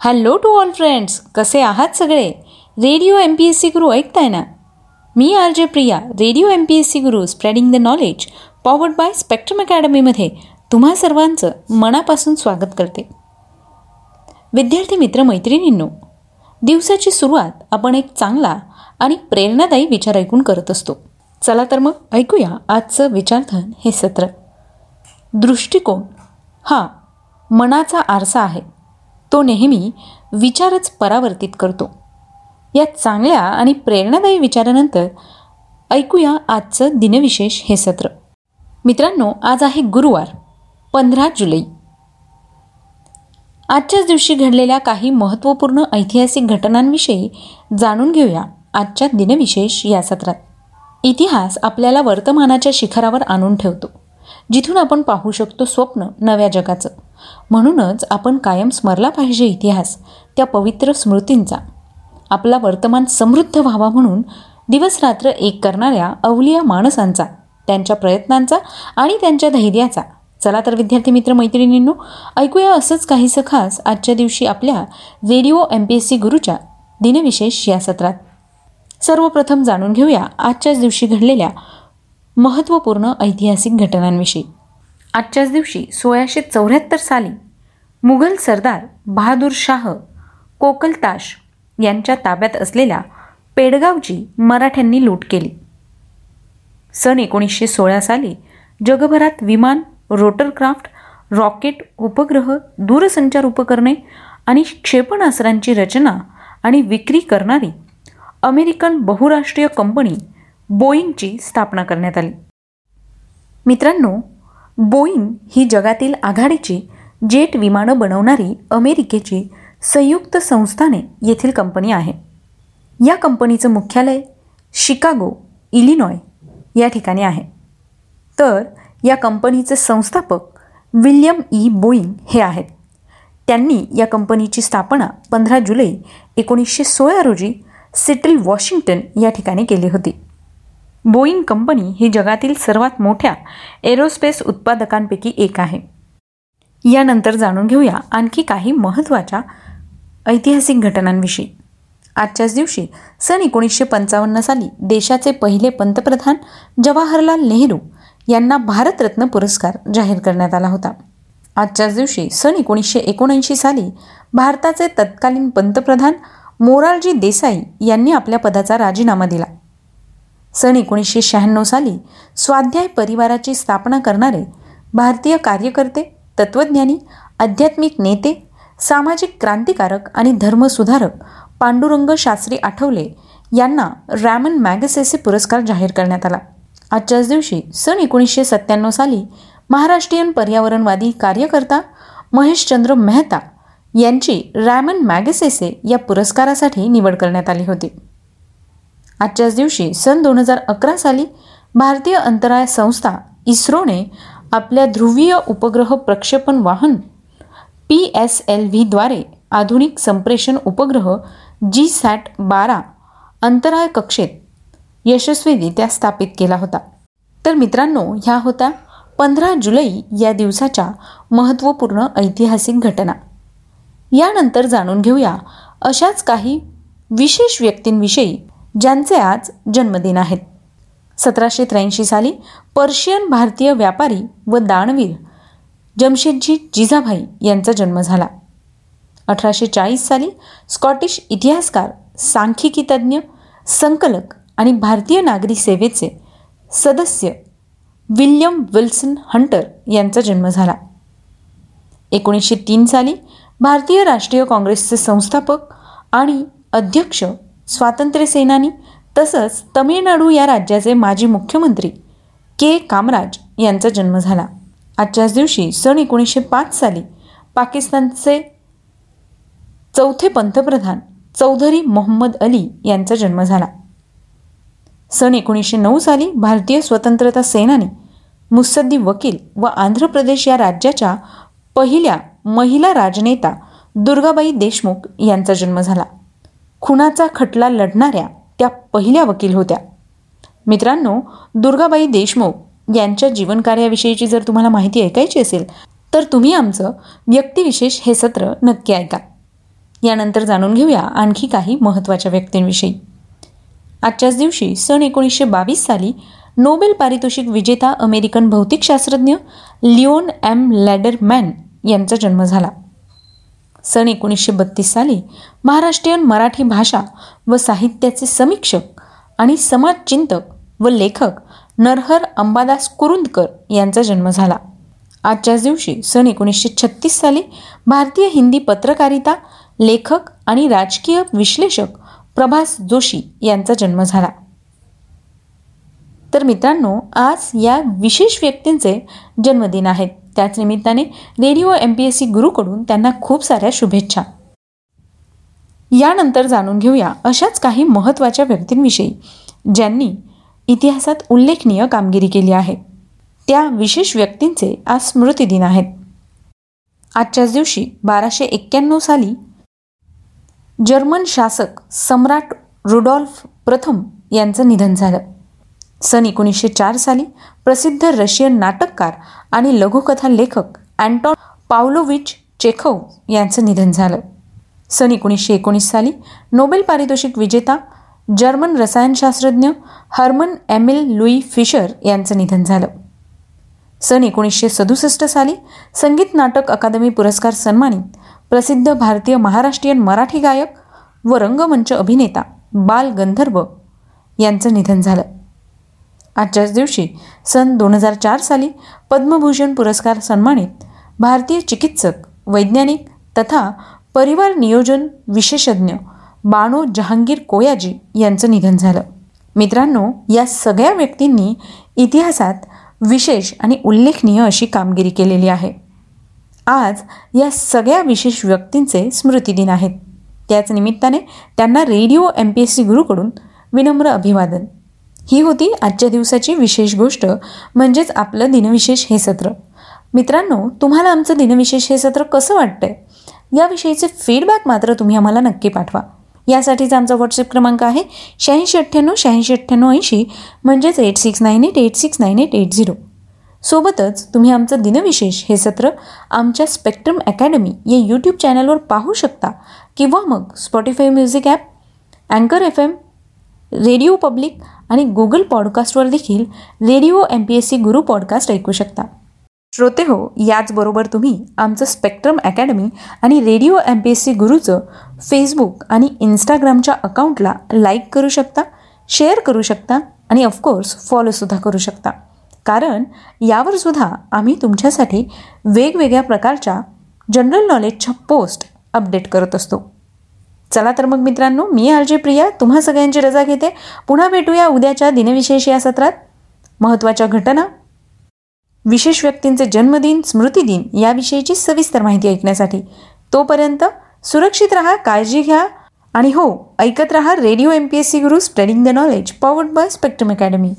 Hello to all friends कसे आहात सगळे? Radio M P S C Guru ऐकताय ना? मी R J Priya radio M P S C Guru spreading the knowledge powered by Spectrum अकॅडमीमध्ये तुम्हा सर्वांचं मनापासून स्वागत करते. विद्यार्थी मित्र मैत्रिणींनो दिवसाची सुरुवात आपण एक चांगला आणि प्रेरणादायी विचार ऐकून करत असतो. चला तर मग ऐकूया आजचं विचारधन हे सत्र. दृष्टिकोन. हा मनाचा आरसा आहे. तो नेहमी विचारच परावर्तित करतो. या चांगल्या आणि प्रेरणादायी विचारानंतर ऐकूया आजचं दिनविशेष हे सत्र. मित्रांनो आज आहे गुरुवार पंधरा जुलै. आजच्याच दिवशी घडलेल्या काही महत्त्वपूर्ण ऐतिहासिक घटनांविषयी जाणून घेऊया आजच्या दिनविशेष या सत्रात. इतिहास आपल्याला वर्तमानाच्या शिखरावर आणून ठेवतो जिथून आपण पाहू शकतो स्वप्न नव्या जगाचं. म्हणूनच आपण कायम स्मरला पाहिजे इतिहास त्या पवित्र स्मृतींचा. आपला वर्तमान समृद्ध व्हावा म्हणून दिवसरात्र एक करणाऱ्या अवलिया माणसांचा त्यांच्या प्रयत्नांचा आणि त्यांच्या धैर्याचा. चला तर विद्यार्थी मित्र मैत्रिणींनो ऐकूया असंच काहीसं खास आजच्या दिवशी आपल्या radio M P S C गुरुच्या दिनविशेष या सत्रात. सर्वप्रथम जाणून घेऊया आजच्याच दिवशी घडलेल्या महत्त्वपूर्ण ऐतिहासिक घटनांविषयी. आजच्याच दिवशी सोळाशे चौऱ्याहत्तर साली मुघल सरदार बहादूर शाह कोकलताश यांच्या ताब्यात असलेल्या पेडगावची मराठ्यांनी लूट केली. सन एकोणीसशे सोळा साली जगभरात विमान रोटरक्राफ्ट रॉकेट उपग्रह दूरसंचार उपकरणे आणि क्षेपणास्त्रांची रचना आणि विक्री करणारी अमेरिकन बहुराष्ट्रीय कंपनी बोईंगची स्थापना करण्यात आली. मित्रांनो बोईंग ही जगातील आघाडीची जेट विमानं बनवणारी अमेरिकेची संयुक्त संस्थाने येथील कंपनी आहे. या कंपनीचं मुख्यालय शिकागो इलिनॉय या ठिकाणी आहे. तर या कंपनीचे संस्थापक विल्यम ई. बोईंग हे आहेत. त्यांनी या कंपनीची स्थापना पंधरा जुलै एकोणीसशे सोळा रोजी सिटल वॉशिंग्टन या ठिकाणी केली होती. बोईंग कंपनी ही जगातील सर्वात मोठ्या एरोस्पेस उत्पादकांपैकी एक आहे. यानंतर जाणून घेऊया आणखी काही महत्त्वाच्या ऐतिहासिक घटनांविषयी. आजच्याच दिवशी सन एकोणीसशे पंचावन्न साली देशाचे पहिले पंतप्रधान जवाहरलाल नेहरू यांना भारतरत्न पुरस्कार जाहीर करण्यात आला होता. आजच्याच दिवशी सन एकोणीसशे एकोणऐंशी साली भारताचे तत्कालीन पंतप्रधान मोरारजी देसाई यांनी आपल्या पदाचा राजीनामा दिला. सन एकोणीसशे शहाण्णव साली स्वाध्याय परिवाराची स्थापना करणारे भारतीय कार्यकर्ते तत्त्वज्ञानी आध्यात्मिक नेते सामाजिक क्रांतिकारक आणि धर्मसुधारक पांडुरंग शास्त्री आठवले यांना रॅमन मॅगसेसे पुरस्कार जाहीर करण्यात आला. आजच्याच दिवशी सन एकोणीसशे सत्त्याण्णव साली महाराष्ट्रीयन पर्यावरणवादी कार्यकर्ता महेशचंद्र मेहता यांची रॅमन मॅगसेसे या पुरस्कारासाठी निवड करण्यात आली होती. आजच्याच दिवशी सन दोन हजार अकरा साली भारतीय अंतराळ संस्था इस्रोने आपल्या ध्रुवीय उपग्रह प्रक्षेपण वाहन पी एस एल व्हीद्वारे आधुनिक संप्रेषण उपग्रह जी सॅट बारा अंतराळ कक्षेत यशस्वीरित्या स्थापित केला होता. तर मित्रांनो ह्या होत्या पंधरा जुलै या दिवसाच्या महत्त्वपूर्ण ऐतिहासिक घटना. यानंतर जाणून घेऊया अशाच काही विशेष व्यक्तींविषयी ज्यांचे आज जन्मदिन आहेत. सतराशे त्र्याऐंशी साली पर्शियन भारतीय व्यापारी व दानवीर जमशेदजी जिजाभाई यांचा जन्म झाला. अठराशे चाळीस साली स्कॉटिश इतिहासकार सांख्यिकी तज्ज्ञ संकलक आणि भारतीय नागरी सेवेचे सदस्य विल्यम विल्सन हंटर यांचा जन्म झाला. एकोणीसशे तीन साली भारतीय राष्ट्रीय काँग्रेसचे संस्थापक आणि अध्यक्ष स्वातंत्र्यसेनानी तसंच तमिळनाडू या राज्याचे माजी मुख्यमंत्री के. कामराज यांचा जन्म झाला. आजच्याच दिवशी सन एकोणीसशे पाच साली पाकिस्तानचे चौथे पंतप्रधान चौधरी मोहम्मद अली यांचा जन्म झाला. सन एकोणीसशे नऊ साली भारतीय स्वतंत्रता सेनानी मुसद्दी वकील व आंध्र प्रदेश या राज्याच्या पहिल्या महिला राजनेता दुर्गाबाई देशमुख यांचा जन्म झाला. खुनाचा खटला लढणाऱ्या त्या पहिल्या वकील होत्या. मित्रांनो दुर्गाबाई देशमुख यांच्या जीवनकार्याविषयीची जर तुम्हाला माहिती ऐकायची असेल तर तुम्ही आमचं व्यक्तिविशेष हे सत्र नक्की ऐका. यानंतर जाणून घेऊया आणखी काही महत्त्वाच्या व्यक्तींविषयी. आजच्याच दिवशी सन एकोणीसशे बावीस साली नोबेल पारितोषिक विजेता अमेरिकन भौतिकशास्त्रज्ञ लिओन एम लॅडरमॅन यांचा जन्म झाला. सन एकोणीसशे बत्तीस साली महाराष्ट्रीयन मराठी भाषा व साहित्याचे समीक्षक आणि समाजचिंतक व लेखक नरहर अंबादास कुरुंदकर यांचा जन्म झाला. आजच्याच दिवशी सन एकोणीसशे छत्तीस साली भारतीय हिंदी पत्रकारिता लेखक आणि राजकीय विश्लेषक प्रभास जोशी यांचा जन्म झाला. तर मित्रांनो आज या विशेष व्यक्तींचे जन्मदिन आहेत त्याच निमित्ताने radio M P S C गुरुकडून त्यांना खूप साऱ्या शुभेच्छा. यानंतर जाणून घेऊया अशाच काही महत्त्वाच्या व्यक्तींविषयी ज्यांनी इतिहासात उल्लेखनीय कामगिरी केली आहे. त्या विशेष व्यक्तींचे आज स्मृतिदिन आहेत. आजच्याच दिवशी बाराशे एक्क्याण्णव साली जर्मन शासक सम्राट रुडॉल्फ प्रथम यांचं निधन झालं. सन एकोणीसशे चार साली प्रसिद्ध रशियन नाटककार आणि लघुकथा लेखक अँटॉन पावलोविच चेखव यांचं निधन झालं. सन एकोणीसशे एकोणीस साली नोबेल पारितोषिक विजेता जर्मन रसायनशास्त्रज्ञ हर्मन एमिल लुई फिशर यांचं निधन झालं. सन एकोणीसशे सदुसष्ट साली संगीत नाटक अकादमी पुरस्कार सन्मानित प्रसिद्ध भारतीय महाराष्ट्रीयन मराठी गायक व रंगमंच अभिनेता बाल गंधर्व यांचं निधन झालं. आजच्याच दिवशी सन दोन हजार चार साली पद्मभूषण पुरस्कार सन्मानित भारतीय चिकित्सक वैज्ञानिक तथा परिवार नियोजन विशेषज्ञ बाणो जहांगीर कोयाजी यांचं निधन झालं. मित्रांनो या सगळ्या व्यक्तींनी इतिहासात विशेष आणि उल्लेखनीय अशी कामगिरी केलेली आहे. आज या सगळ्या विशेष व्यक्तींचे स्मृतिदिन आहेत. त्याच निमित्ताने त्यांना radio M P S C गुरुकडून विनम्र अभिवादन. ही होती आजच्या दिवसाची विशेष गोष्ट म्हणजेच आपलं दिनविशेष हे सत्र. मित्रांनो तुम्हाला आमचं दिनविशेष हे सत्र कसं वाटतंय? याविषयीचे फीडबॅक मात्र तुम्ही आम्हाला नक्की पाठवा. यासाठीचा आमचा व्हॉट्सअप क्रमांक आहे शहाऐंशी अठ्ठ्याण्णव शहाऐंशी अठ्ठ्याण्णव ऐंशी म्हणजेच eight six nine eight eight six nine eight eight zero सोबतच तुम्ही आमचं दिनविशेष हे सत्र आमच्या स्पेक्ट्रम अकॅडमी या यूट्यूब चॅनलवर पाहू शकता किंवा मग स्पॉटीफाय म्युझिक ॲप अँकर एफ एम रेडिओ पब्लिक आणि गुगल पॉडकास्टवर देखील radio M P S C Guru podcast ऐकू शकता. श्रोते हो याचबरोबर तुम्ही आमचं स्पेक्ट्रम अकॅडमी आणि radio M P S C गुरुचं फेसबुक आणि इंस्टाग्रामच्या अकाउंटला लाईक करू शकता शेअर करू शकता आणि ऑफकोर्स फॉलोसुद्धा करू शकता. कारण यावर सुद्धा आम्ही तुमच्यासाठी वेगवेगळ्या प्रकारच्या जनरल नॉलेजच्या पोस्ट अपडेट करत असतो. चला तर मग मित्रांनो मी आरजे प्रिया तुम्हा सगळ्यांची रजा घेते. पुन्हा भेटूया उद्याच्या दिनविशेष या सत्रात. महत्त्वाच्या घटना विशेष व्यक्तींचे जन्मदिन स्मृतिदिन याविषयीची सविस्तर माहिती ऐकण्यासाठी. तोपर्यंत सुरक्षित रहा काळजी घ्या. आणि हो ऐकत रहा radio M P S C Guru spreading the knowledge powered by Spectrum Academy